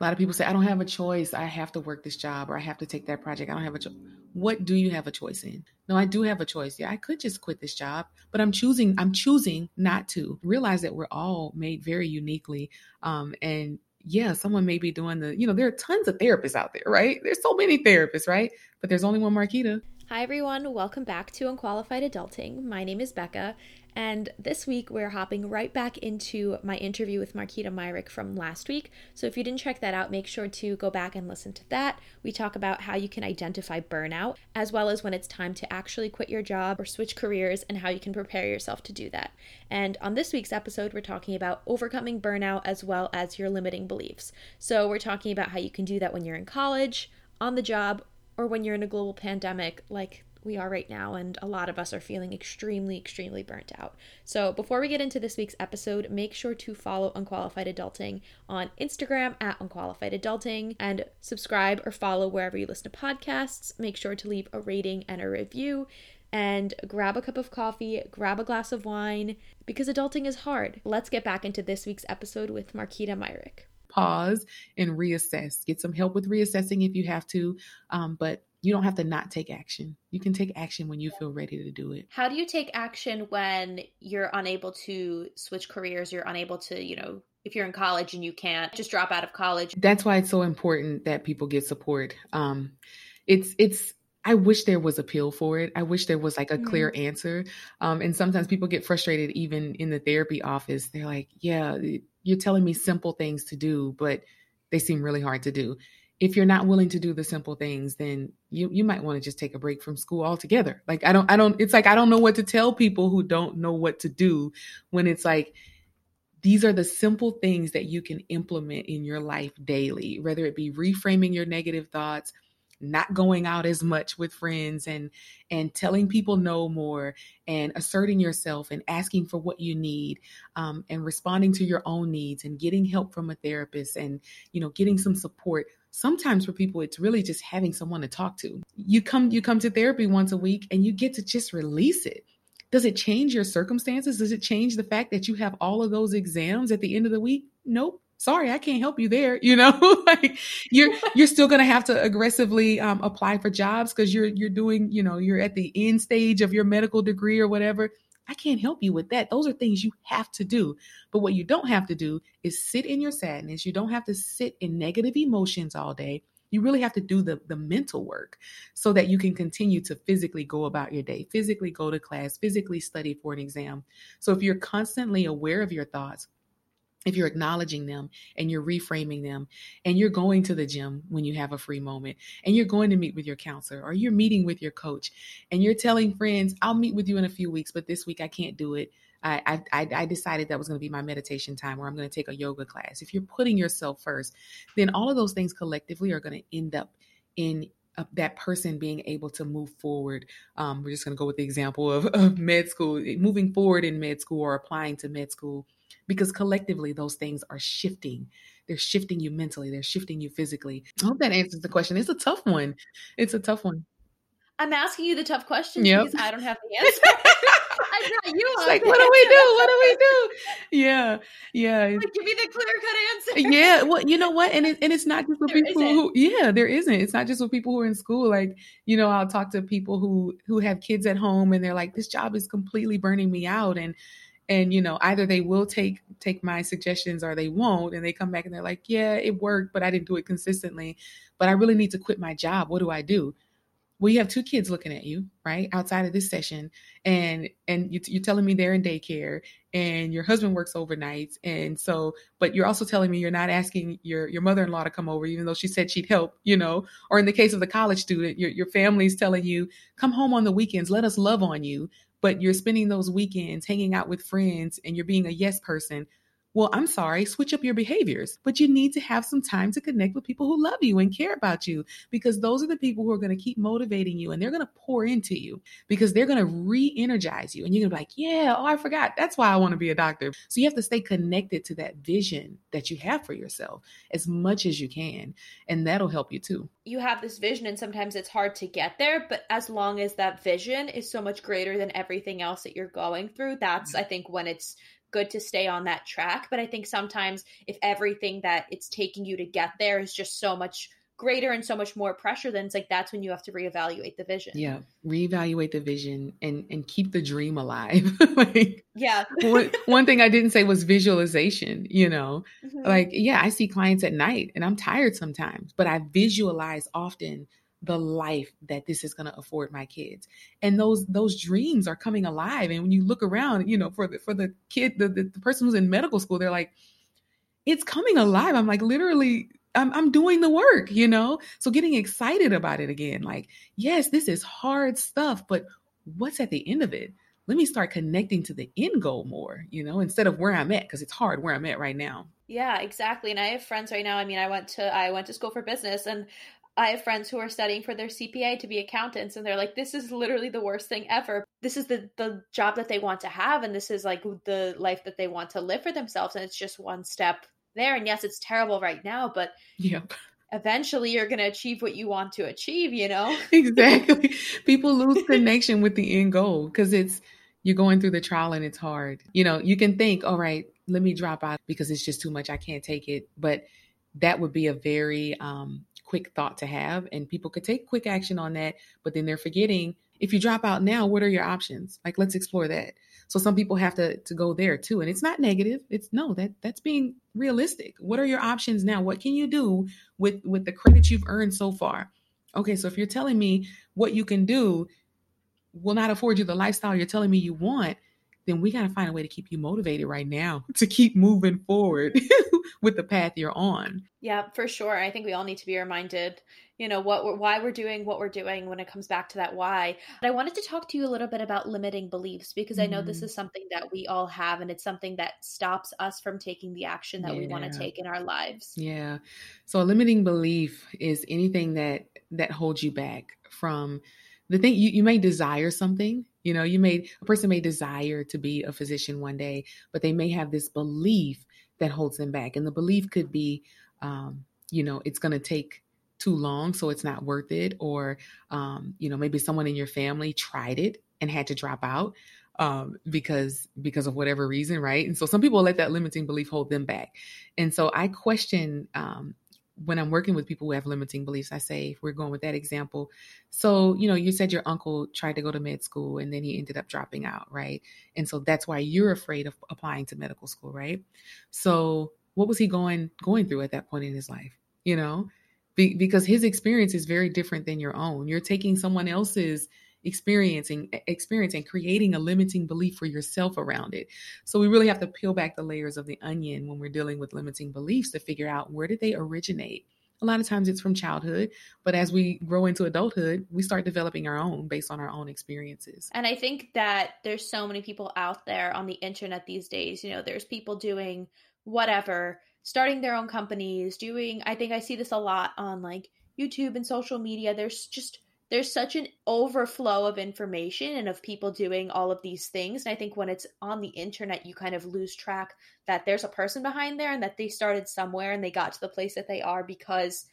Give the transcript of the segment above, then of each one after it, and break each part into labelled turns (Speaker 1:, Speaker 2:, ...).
Speaker 1: A lot of people say, I don't have a choice. I have to work this job or I have to take that project. I don't have a choice. What do you have a choice in? No, I do have a choice. Yeah, I could just quit this job, but I'm choosing, I'm choosing not to. Realize that we're all made very uniquely. Um, and yeah, someone may be doing the, you know, there are tons of therapists out there, right? There's so many therapists, right? But there's only one Marquita.
Speaker 2: Hi, everyone. Welcome back to Unqualified Adulting. My name is Becca, and this week we're hopping right back into my interview with Marquita Myrick from last week. So if you didn't check that out, make sure to go back and listen to that. We talk about how you can identify burnout, as well as when it's time to actually quit your job or switch careers, and how you can prepare yourself to do that. And on this week's episode, we're talking about overcoming burnout as well as your limiting beliefs. So we're talking about how you can do that when you're in college, on the job, or when you're in a global pandemic like we are right now, and a lot of us are feeling extremely, extremely burnt out. So, before we get into this week's episode, make sure to follow Unqualified Adulting on Instagram at Unqualified Adulting and subscribe or follow wherever you listen to podcasts. Make sure to leave a rating and a review and grab a cup of coffee, grab a glass of wine, because adulting is hard. Let's get back into this week's episode with Marquita Myrick
Speaker 1: pause and reassess. Get some help with reassessing if you have to, um, but you don't have to not take action. You can take action when you feel ready to do it.
Speaker 2: How do you take action when you're unable to switch careers? You're unable to, you know, if you're in college and you can't just drop out of college.
Speaker 1: That's why it's so important that people get support. Um, it's it's I wish there was a pill for it. I wish there was like a clear mm-hmm. answer. Um, and sometimes people get frustrated even in the therapy office. They're like, yeah, you're telling me simple things to do, but they seem really hard to do. If you're not willing to do the simple things, then you you might want to just take a break from school altogether. Like I don't I don't it's like I don't know what to tell people who don't know what to do when it's like these are the simple things that you can implement in your life daily, whether it be reframing your negative thoughts, not going out as much with friends and and telling people no more and asserting yourself and asking for what you need um, and responding to your own needs and getting help from a therapist and you know getting some support sometimes for people it's really just having someone to talk to. You come you come to therapy once a week and you get to just release it. Does it change your circumstances? Does it change the fact that you have all of those exams at the end of the week? Nope. Sorry, I can't help you there. You know, like you're you're still gonna have to aggressively um, apply for jobs because you're you're doing, you know, you're at the end stage of your medical degree or whatever. I can't help you with that. Those are things you have to do. But what you don't have to do is sit in your sadness. You don't have to sit in negative emotions all day. You really have to do the, the mental work so that you can continue to physically go about your day, physically go to class, physically study for an exam. So if you're constantly aware of your thoughts, if you're acknowledging them and you're reframing them and you're going to the gym when you have a free moment and you're going to meet with your counselor or you're meeting with your coach and you're telling friends i'll meet with you in a few weeks but this week i can't do it. I i, I decided that was going to be my meditation time or i'm going to take a yoga class. If you're putting yourself first then all of those things collectively are going to end up in that person being able to move forward. Um, we're just going to go with the example of, of med school, moving forward in med school or applying to med school because collectively those things are shifting. They're shifting you mentally, they're shifting you physically. I hope that answers the question. It's a tough one. It's a tough one.
Speaker 2: I'm asking you the tough questions yep. because I don't have the answer. I
Speaker 1: got you. It's like, what do we do? What do we do? Yeah, yeah.
Speaker 2: Like, give me the clear cut answer.
Speaker 1: Yeah. Well, you know what? And it, and it's not just with there people isn't. who. Yeah, there isn't. It's not just with people who are in school. Like, you know, I'll talk to people who who have kids at home, and they're like, this job is completely burning me out, and and you know either they will take take my suggestions or they won't and they come back and they're like yeah it worked but i didn't do it consistently but i really need to quit my job. What do i do? Well you have two kids looking at you right outside of this session and and you, you're telling me they're in daycare and your husband works overnights and so but you're also telling me you're not asking your your mother-in-law to come over even though she said she'd help you know? Or in the case of the college student your, your family's telling you come home on the weekends let us love on you but you're spending those weekends hanging out with friends and you're being a yes person, well, I'm sorry, switch up your behaviors. But you need to have some time to connect with people who love you and care about you because those are the people who are going to keep motivating you and they're going to pour into you because they're going to re energize you. And you're going to be like, yeah, oh, I forgot. That's why I want to be a doctor. So you have to stay connected to that vision that you have for yourself as much as you can. And that'll help you too.
Speaker 2: You have this vision, and sometimes it's hard to get there. But as long as that vision is so much greater than everything else that you're going through, that's, mm-hmm. I think, when it's good to stay on that track. But I think sometimes if everything that it's taking you to get there is just so much greater and so much more pressure, then it's like that's when you have to reevaluate the vision.
Speaker 1: Yeah, reevaluate the vision and and keep the dream alive. like
Speaker 2: yeah,
Speaker 1: one, one thing I didn't say was visualization. You know, mm-hmm. like yeah, I see clients at night and I'm tired sometimes, but I visualize often the life that this is going to afford my kids. And those those dreams are coming alive. And when you look around you know for the for the kid the, the, the person who's in medical school they're like it's coming alive. I'm like literally I'm, I'm doing the work you know? So getting excited about it again like yes this is hard stuff but what's at the end of it? Let me start connecting to the end goal more you know instead of where i'm at because it's hard where i'm at right now.
Speaker 2: Yeah, exactly. And I have friends right now. I mean, I went to I went to school for business and I have friends who are studying for their CPA to be accountants and they're like this is literally the worst thing ever. This is the the job that they want to have and this is like the life that they want to live for themselves and it's just one step there and yes it's terrible right now but
Speaker 1: yep
Speaker 2: eventually you're going to achieve what you want to achieve, you know?
Speaker 1: exactly. People lose connection with the end goal because it's you're going through the trial and it's hard. You know, you can think, all right, let me drop out because it's just too much. I can't take it. But that would be a very um, quick thought to have and people could take quick action on that but then they're forgetting if you drop out now what are your options? Like let's explore that. So some people have to to go there too and it's not negative. It's no that that's being realistic. What are your options now? What can you do with with the credit you've earned so far? Okay so if you're telling me what you can do will not afford you the lifestyle you're telling me you want then we got to find a way to keep you motivated right now to keep moving forward with the path you're on.
Speaker 2: Yeah, for sure. I think we all need to be reminded, you know, what we're, why we're doing what we're doing when it comes back to that why. But I wanted to talk to you a little bit about limiting beliefs because mm. I know this mm-hmm. is something that we all have and it's something that stops us from taking the action that yeah. we want to take in our lives.
Speaker 1: Yeah. So a limiting belief is anything that that holds you back from the thing you, you may desire something you know, you may a person may desire to be a physician one day, but they may have this belief that holds them back, and the belief could be, um, you know, it's going to take too long, so it's not worth it, or um, you know, maybe someone in your family tried it and had to drop out um, because because of whatever reason, right? And so some people let that limiting belief hold them back, and so I question um, when I'm working with people who have limiting beliefs, I say, if we're going with that example, so, you know, you said your uncle tried to go to med school and then he ended up dropping out, right? And so that's why you're afraid of applying to medical school, right? So, what was he going going through at that point in his life? You know, Be- because his experience is very different than your own. You're taking someone else's experiencing experiencing creating a limiting belief for yourself around it. So we really have to peel back the layers of the onion when we're dealing with limiting beliefs to figure out where did they originate. A lot of times it's from childhood but as we grow into adulthood we start developing our own based on our own experiences.
Speaker 2: And i think that there's so many people out there on the internet these days you know there's people doing whatever starting their own companies doing i think i see this a lot on like youtube and social media. There's just there's such an overflow of information and of people doing all of these things. And I think when it's on the internet, you kind of lose track that there's a person behind there and that they started somewhere and they got to the place that they are because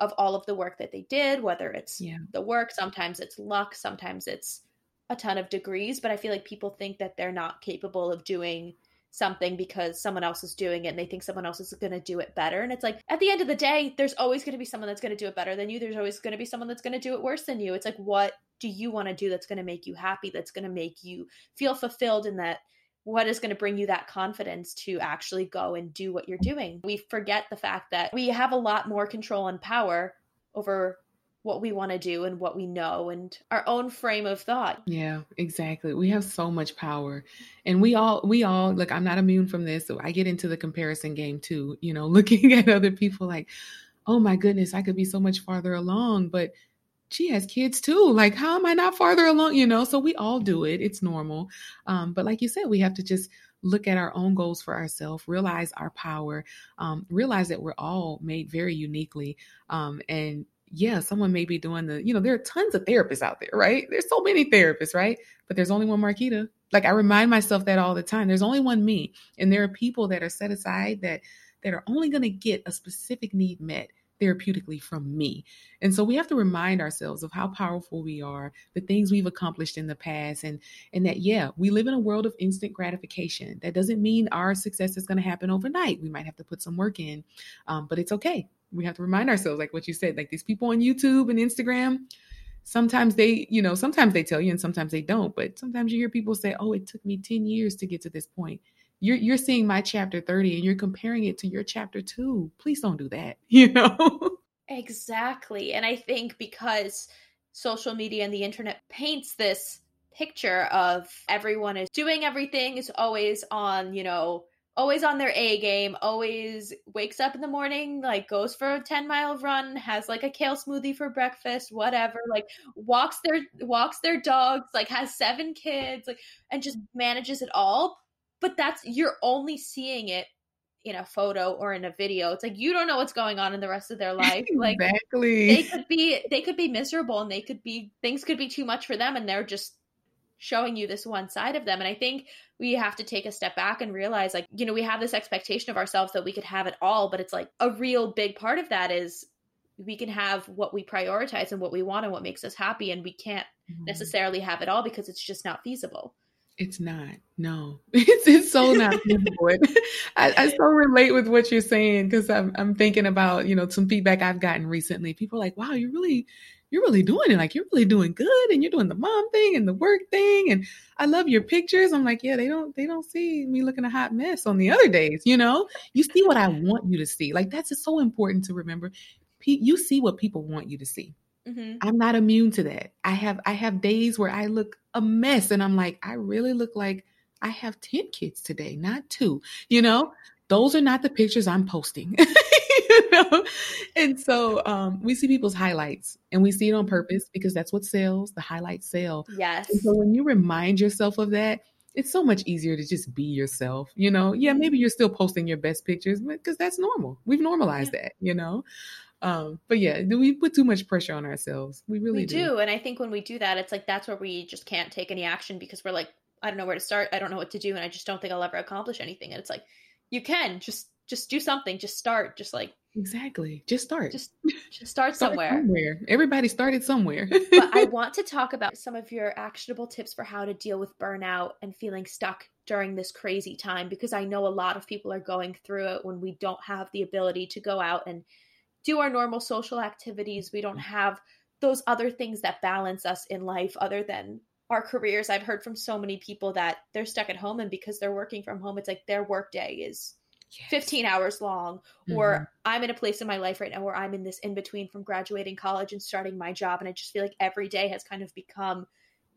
Speaker 2: of all of the work that they did, whether it's yeah. the work, sometimes it's luck, sometimes it's a ton of degrees. But I feel like people think that they're not capable of doing something because someone else is doing it and they think someone else is going to do it better. And it's like, at the end of the day, there's always going to be someone that's going to do it better than you. There's always going to be someone that's going to do it worse than you. It's like, what do you want to do that's going to make you happy, that's going to make you feel fulfilled, and that what is going to bring you that confidence to actually go and do what you're doing? We forget the fact that we have a lot more control and power over what we want to do and what we know and our own frame of thought.
Speaker 1: Yeah, exactly. We have so much power. And we all we all like I'm not immune from this. So I get into the comparison game too, you know, looking at other people like, "Oh my goodness, I could be so much farther along, but she has kids too. Like, how am I not farther along? You know, so we all do it. It's normal. Um, but like you said, we have to just look at our own goals for ourselves, realize our power, um, realize that we're all made very uniquely, um, and yeah, someone may be doing the, you know, there are tons of therapists out there, right? There's so many therapists, right? But there's only one Marquita. Like I remind myself that all the time. There's only one me. And there are people that are set aside that that are only going to get a specific need met therapeutically from me. And so we have to remind ourselves of how powerful we are, the things we've accomplished in the past, and and that yeah, we live in a world of instant gratification. That doesn't mean our success is going to happen overnight. We might have to put some work in, um, but it's okay. We have to remind ourselves, like what you said, like these people on YouTube and Instagram. Sometimes they, you know, sometimes they tell you and sometimes they don't. But sometimes you hear people say, "Oh, it took me ten years to get to this point." you're you're seeing my chapter 30 and you're comparing it to your chapter 2 please don't do that you know
Speaker 2: exactly and i think because social media and the internet paints this picture of everyone is doing everything is always on you know always on their a game always wakes up in the morning like goes for a 10 mile run has like a kale smoothie for breakfast whatever like walks their walks their dogs like has seven kids like and just manages it all but that's you're only seeing it in a photo or in a video. It's like you don't know what's going on in the rest of their life. Like
Speaker 1: exactly.
Speaker 2: they could be they could be miserable and they could be things could be too much for them and they're just showing you this one side of them. And I think we have to take a step back and realize like, you know, we have this expectation of ourselves that we could have it all, but it's like a real big part of that is we can have what we prioritize and what we want and what makes us happy and we can't mm-hmm. necessarily have it all because it's just not feasible.
Speaker 1: It's not. No, it's it's so not feasible. I, I so relate with what you're saying because I'm I'm thinking about you know some feedback I've gotten recently. People are like, "Wow, you're really you're really doing it. Like you're really doing good, and you're doing the mom thing and the work thing, and I love your pictures." I'm like, "Yeah, they don't they don't see me looking a hot mess on the other days. You know, you see what I want you to see. Like that's just so important to remember. You see what people want you to see." Mm-hmm. I'm not immune to that. I have I have days where I look a mess and I'm like, I really look like I have 10 kids today, not two. You know, those are not the pictures I'm posting. you know? And so um, we see people's highlights and we see it on purpose because that's what sells. The highlights sell.
Speaker 2: Yes.
Speaker 1: And so when you remind yourself of that, it's so much easier to just be yourself. You know, yeah, maybe you're still posting your best pictures because that's normal. We've normalized yeah. that, you know. Um, but yeah, do we put too much pressure on ourselves. We really
Speaker 2: we
Speaker 1: do.
Speaker 2: do. And I think when we do that, it's like that's where we just can't take any action because we're like, I don't know where to start. I don't know what to do, and I just don't think I'll ever accomplish anything. And it's like, you can just just do something. Just start. Just like
Speaker 1: exactly. Just start.
Speaker 2: Just just start, start somewhere.
Speaker 1: Somewhere. Everybody started somewhere.
Speaker 2: but I want to talk about some of your actionable tips for how to deal with burnout and feeling stuck during this crazy time because I know a lot of people are going through it when we don't have the ability to go out and do our normal social activities. We don't mm. have those other things that balance us in life other than our careers. I've heard from so many people that they're stuck at home and because they're working from home, it's like their work day is yes. 15 hours long. Mm-hmm. Or I'm in a place in my life right now where I'm in this in between from graduating college and starting my job. And I just feel like every day has kind of become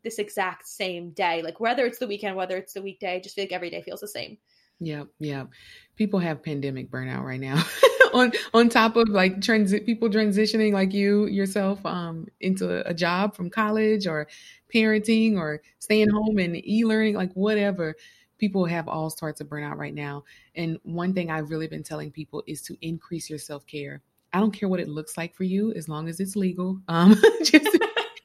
Speaker 2: this exact same day. Like whether it's the weekend, whether it's the weekday, I just feel like every day feels the same.
Speaker 1: Yeah, yeah. People have pandemic burnout right now. on on top of like transit people transitioning like you yourself um into a job from college or parenting or staying home and e-learning like whatever people have all sorts of burnout right now and one thing i've really been telling people is to increase your self-care i don't care what it looks like for you as long as it's legal um just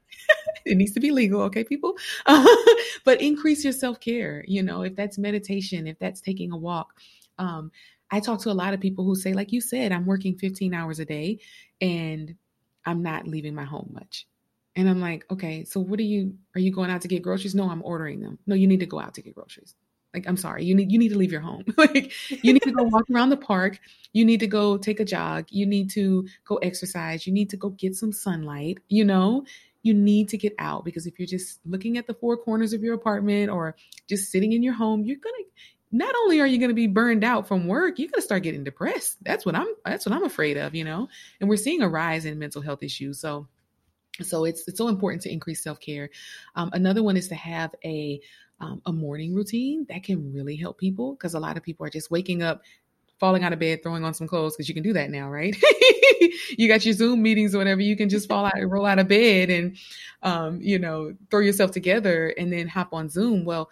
Speaker 1: it needs to be legal okay people uh, but increase your self-care you know if that's meditation if that's taking a walk um, I talk to a lot of people who say, like you said, I'm working 15 hours a day and I'm not leaving my home much. And I'm like, okay, so what are you are you going out to get groceries? No, I'm ordering them. No, you need to go out to get groceries. Like, I'm sorry, you need you need to leave your home. like you need to go walk around the park. You need to go take a jog. You need to go exercise. You need to go get some sunlight, you know? You need to get out because if you're just looking at the four corners of your apartment or just sitting in your home, you're gonna not only are you going to be burned out from work, you're going to start getting depressed. That's what I'm that's what I'm afraid of, you know. And we're seeing a rise in mental health issues. So so it's it's so important to increase self-care. Um, another one is to have a um, a morning routine that can really help people because a lot of people are just waking up falling out of bed, throwing on some clothes because you can do that now, right? you got your Zoom meetings or whatever. You can just fall out and roll out of bed and, um, you know, throw yourself together and then hop on Zoom. Well,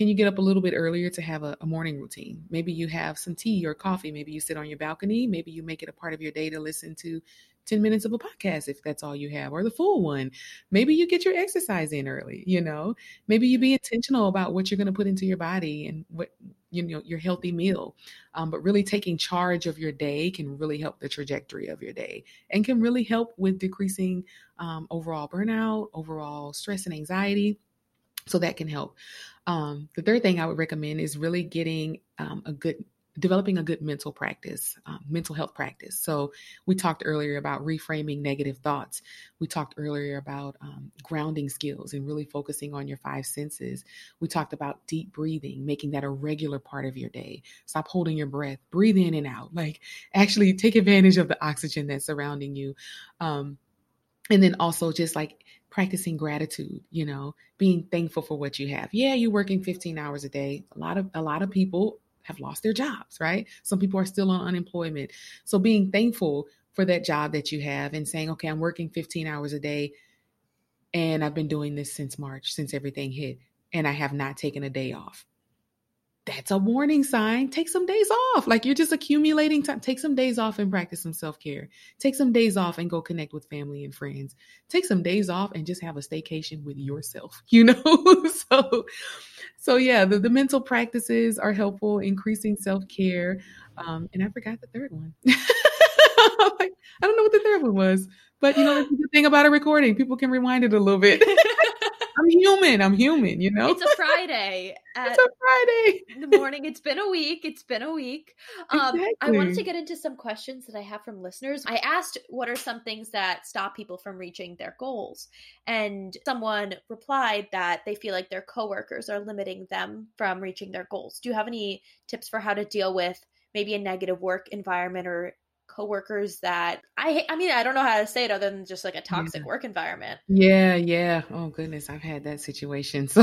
Speaker 1: can you get up a little bit earlier to have a, a, morning routine? Maybe you have some tea or coffee. Maybe you sit on your balcony. Maybe you make it a part of your day to listen to 10 minutes of a podcast if that's all you have, or the full one. Maybe you get your exercise in early, you know? Maybe you be intentional about what you're going to put into your body and what you know your healthy meal um, but really taking charge of your day can really help the trajectory of your day and can really help with decreasing um, overall burnout overall stress and anxiety so that can help um, the third thing i would recommend is really getting um, a good developing a good mental practice, um, mental health practice. So, we talked earlier about reframing negative thoughts. We talked earlier about um, grounding skills and really focusing on your five senses. We talked about deep breathing, making that a regular part of your day. Stop holding your breath, breathe in and out. Like, actually take advantage of the oxygen that's surrounding you. Um, and then also just like practicing gratitude you know being thankful for what you have yeah you're working 15 hours a day a lot of a lot of people have lost their jobs, right? Some people are still on unemployment. So being thankful for that job that you have and saying, okay, I'm working 15 hours a day and I've been doing this since March, since everything hit, and I have not taken a day off that's a warning sign. Take some days off. Like you're just accumulating time. Take some days off and practice some self care. Take some days off and go connect with family and friends. Take some days off and just have a staycation with yourself, you know? so, so yeah, the, the mental practices are helpful, increasing self care. Um, and I forgot the third one. I don't know what the third one was, but you know, the thing about a recording. People can rewind it a little bit. I'm human. I'm human, you know?
Speaker 2: It's a Friday.
Speaker 1: it's a Friday.
Speaker 2: in the morning. It's been a week. It's been a week. Um, exactly. I wanted to get into some questions that I have from listeners. I asked what are some things that stop people from reaching their goals? And someone replied that they feel like their coworkers are limiting them from reaching their goals. Do you have any tips for how to deal with maybe a negative work environment or coworkers that I I mean I don't know how to say it other than just like a toxic
Speaker 1: yeah.
Speaker 2: work environment.
Speaker 1: Yeah, yeah. Oh goodness, I've had that situation. So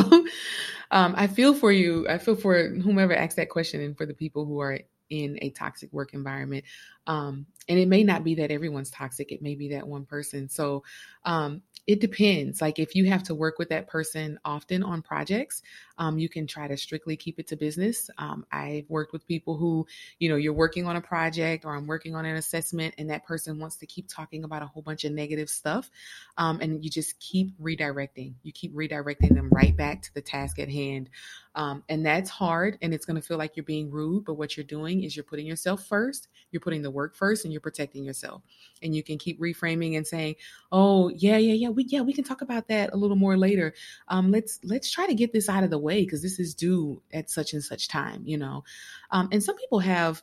Speaker 1: um I feel for you. I feel for whomever asked that question and for the people who are in a toxic work environment. Um, and it may not be that everyone's toxic, it may be that one person. So um, it depends. Like if you have to work with that person often on projects, um, you can try to strictly keep it to business. Um, I've worked with people who, you know, you're working on a project or I'm working on an assessment, and that person wants to keep talking about a whole bunch of negative stuff. Um, and you just keep redirecting. You keep redirecting them right back to the task at hand. Um, and that's hard and it's going to feel like you're being rude. But what you're doing is you're putting yourself first, you're putting the work first, and you're protecting yourself. And you can keep reframing and saying, oh, yeah, yeah, yeah, we, yeah, we can talk about that a little more later. Um, let's, let's try to get this out of the way because this is due at such and such time, you know? Um, and some people have,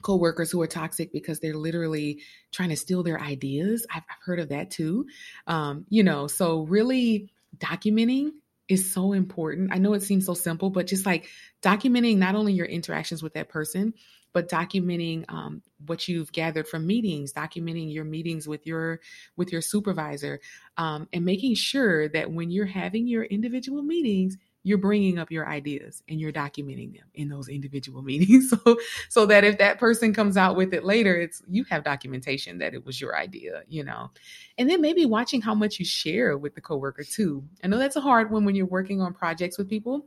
Speaker 1: co-workers who are toxic because they're literally trying to steal their ideas i've, I've heard of that too um, you know so really documenting is so important. I know it seems so simple, but just like documenting not only your interactions with that person, but documenting um, what you've gathered from meetings, documenting your meetings with your with your supervisor, um, and making sure that when you're having your individual meetings, you're bringing up your ideas and you're documenting them in those individual meetings. So so that if that person comes out with it later it's you have documentation that it was your idea you know? And then maybe watching how much you share with the coworker too. I know that's a hard one when you're working on projects with people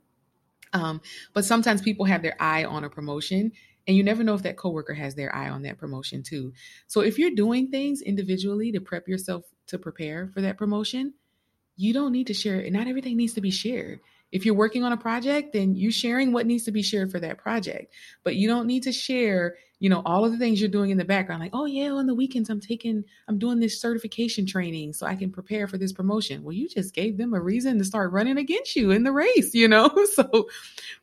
Speaker 1: um, but sometimes people have their eye on a promotion and you never know if that coworker has their eye on that promotion too. So if you're doing things individually to prep yourself to prepare for that promotion you don't need to share it not everything needs to be shared if you're working on a project, then you're sharing what needs to be shared for that project. But you don't need to share, you know, all of the things you're doing in the background. Like, oh yeah, on the weekends I'm taking, I'm doing this certification training so I can prepare for this promotion. Well, you just gave them a reason to start running against you in the race, you know? So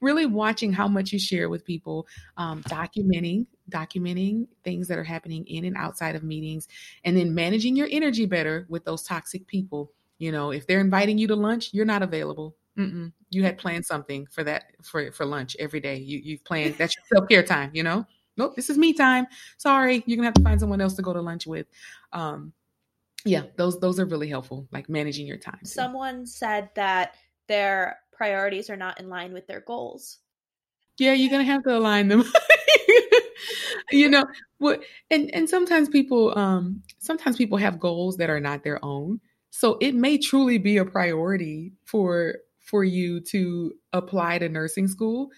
Speaker 1: really watching how much you share with people, um, documenting, documenting things that are happening in and outside of meetings, and then managing your energy better with those toxic people. You know, if they're inviting you to lunch, you're not available Mm-mm. You had planned something for that for for lunch every day. You you've planned that's your self care time. You know, nope, this is me time. Sorry, you're gonna have to find someone else to go to lunch with. Um, yeah, those those are really helpful, like managing your time.
Speaker 2: Too. Someone said that their priorities are not in line with their goals.
Speaker 1: Yeah, you're gonna have to align them. you know what? And and sometimes people um sometimes people have goals that are not their own. So it may truly be a priority for for you to apply to nursing school,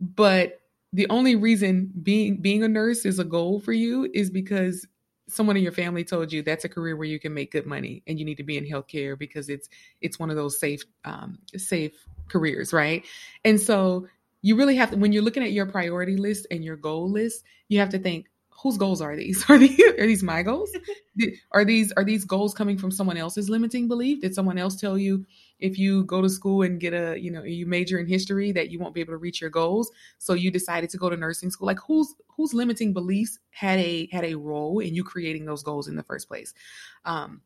Speaker 1: but the only reason being being a nurse is a goal for you is because someone in your family told you that's a career where you can make good money and you need to be in healthcare because it's it's one of those safe um, safe careers, right? And so you really have to when you're looking at your priority list and your goal list, you have to think whose goals are these? Are these are these my goals? are these are these goals coming from someone else's limiting belief? Did someone else tell you if you go to school and get a you know you major in history that you won't be able to reach your goals? So you decided to go to nursing school. Like whose whose limiting beliefs had a had a role in you creating those goals in the first place? Um,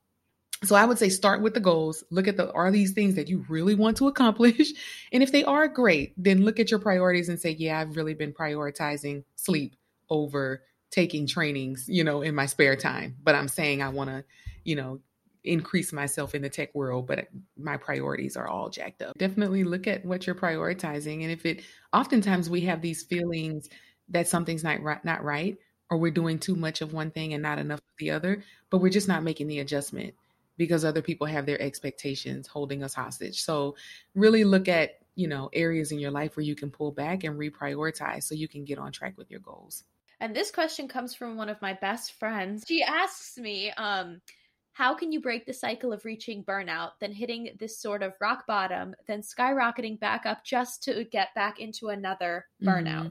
Speaker 1: so I would say start with the goals. Look at the are these things that you really want to accomplish? And if they are great, then look at your priorities and say, yeah, I've really been prioritizing sleep over taking trainings, you know, in my spare time. But I'm saying I want to, you know, increase myself in the tech world, but my priorities are all jacked up. Definitely look at what you're prioritizing. And if it, oftentimes we have these feelings that something's not right, not right, or we're doing too much of one thing and not enough of the other, but we're just not making the adjustment because other people have their expectations holding us hostage. So really look at, you know, areas in your life where you can pull back and reprioritize so you can get on track with your goals.
Speaker 2: And this question comes from one of my best friends. She asks me, um, how can you break the cycle of reaching burnout, then hitting this sort of rock bottom, then skyrocketing back up just to get back into another burnout? Mm-hmm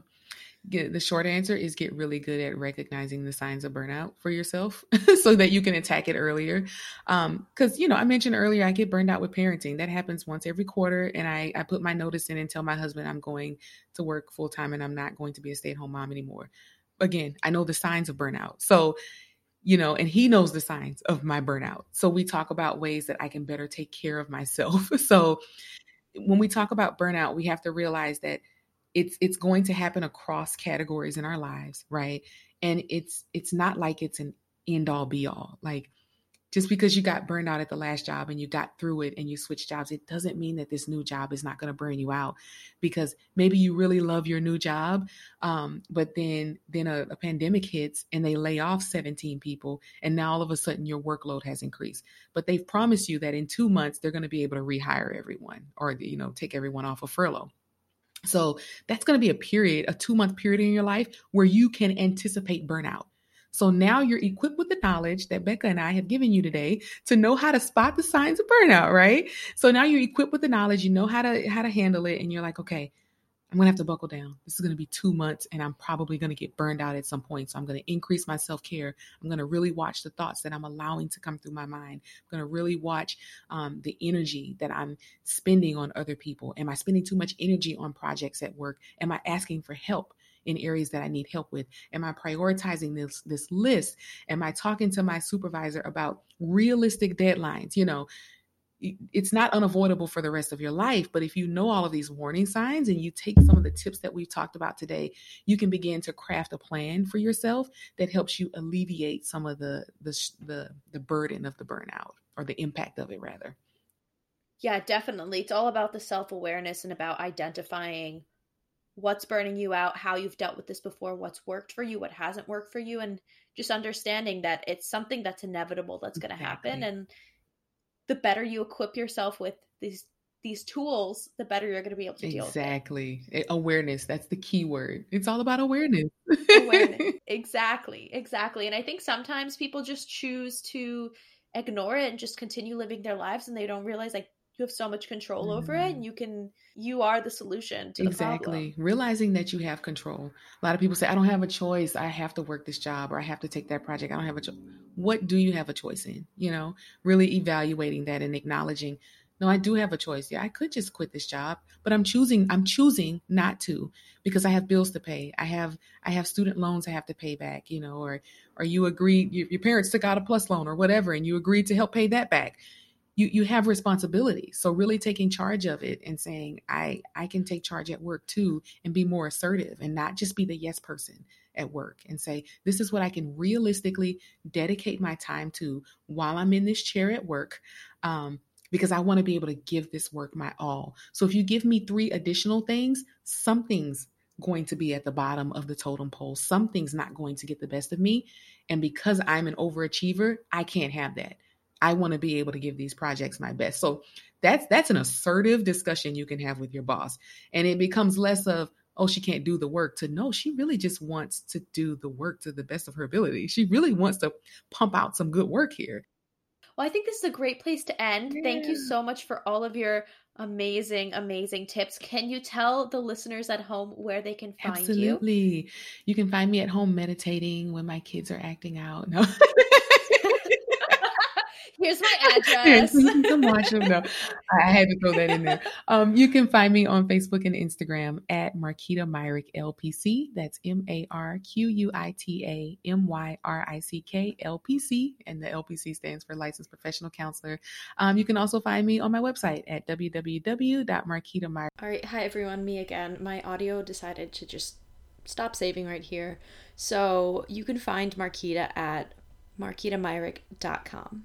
Speaker 1: get the short answer is get really good at recognizing the signs of burnout for yourself so that you can attack it earlier um because you know i mentioned earlier i get burned out with parenting that happens once every quarter and i i put my notice in and tell my husband i'm going to work full time and i'm not going to be a stay-at-home mom anymore again, I know the signs of burnout. So, you know, and he knows the signs of my burnout. So we talk about ways that I can better take care of myself. so when we talk about burnout, we have to realize that it's it's going to happen across categories in our lives, right? And it's it's not like it's an end all be all. Like just because you got burned out at the last job and you got through it and you switched jobs, it doesn't mean that this new job is not going to burn you out. Because maybe you really love your new job, um, but then then a, a pandemic hits and they lay off 17 people, and now all of a sudden your workload has increased. But they've promised you that in two months they're going to be able to rehire everyone or you know take everyone off a of furlough. So that's going to be a period, a two month period in your life where you can anticipate burnout. So now you're equipped with the knowledge that Becca and I have given you today to know how to spot the signs of burnout, right? So now you're equipped with the knowledge, you know how to how to handle it and you're like, okay, I'm going to have to buckle down. This is going to be 2 months and I'm probably going to get burned out at some point. So I'm going to increase my self-care. I'm going to really watch the thoughts that I'm allowing to come through my mind. I'm going to really watch um, the energy that I'm spending on other people. Am I spending too much energy on projects at work? Am I asking for help? In areas that I need help with? Am I prioritizing this this list? Am I talking to my supervisor about realistic deadlines? You know, it's not unavoidable for the rest of your life, but if you know all of these warning signs and you take some of the tips that we've talked about today, you can begin to craft a plan for yourself that helps you alleviate some of the the the, the burden of the burnout or the impact of it rather.
Speaker 2: Yeah, definitely. It's all about the self-awareness and about identifying what's burning you out, how you've dealt with this before, what's worked for you, what hasn't worked for you, and just understanding that it's something that's inevitable that's going to exactly. happen. And the better you equip yourself with these these tools, the better you're going to be able to deal
Speaker 1: exactly. Awareness. That's the key word. It's all about awareness.
Speaker 2: awareness. Exactly. Exactly. And I think sometimes people just choose to ignore it and just continue living their lives and they don't realize like you have so much control mm-hmm. over it and mm-hmm. you can you are the solution to
Speaker 1: exactly. Realizing that you have control. A lot of people say i don't have a choice. I have to work this job or i have to take that project. I don't have a choice what do you have a choice in? You know really evaluating that and acknowledging no i do have a choice. Yeah i could just quit this job but i'm choosing i'm choosing not to because i have bills to pay. I have i have student loans i have to pay back you know or or you agreed your parents took out a plus loan or whatever and you agreed to help pay that back you you have responsibility. So really taking charge of it and saying i i can take charge at work too and be more assertive and not just be the yes person at work and say this is what i can realistically dedicate my time to while i'm in this chair at work um, because i want to be able to give this work my all. So if you give me three additional things something's going to be at the bottom of the totem pole. Something's not going to get the best of me. And because i'm an overachiever i can't have that I want to be able to give these projects my best. So that's that's an assertive discussion you can have with your boss. And it becomes less of, oh, she can't do the work to no, she really just wants to do the work to the best of her ability. She really wants to pump out some good work here.
Speaker 2: Well, I think this is a great place to end. Yeah. Thank you so much for all of your Amazing, amazing tips. Can you tell the listeners at home where they can find
Speaker 1: Absolutely.
Speaker 2: you?
Speaker 1: Absolutely. You can find me at home meditating when my kids are acting out. No.
Speaker 2: Here's my address. you
Speaker 1: can come watch them. No, I had to throw that in there. Um, you can find me on Facebook and Instagram at Marquita Myrick LPC. That's M A R Q U I T A M Y R I C K LPC, and the LPC stands for Licensed Professional Counselor. Um, you can also find me on my website at www.marquitamyrick.
Speaker 2: All right, hi everyone, me again. My audio decided to just stop saving right here, so you can find Marquita at marquitamyrick.com.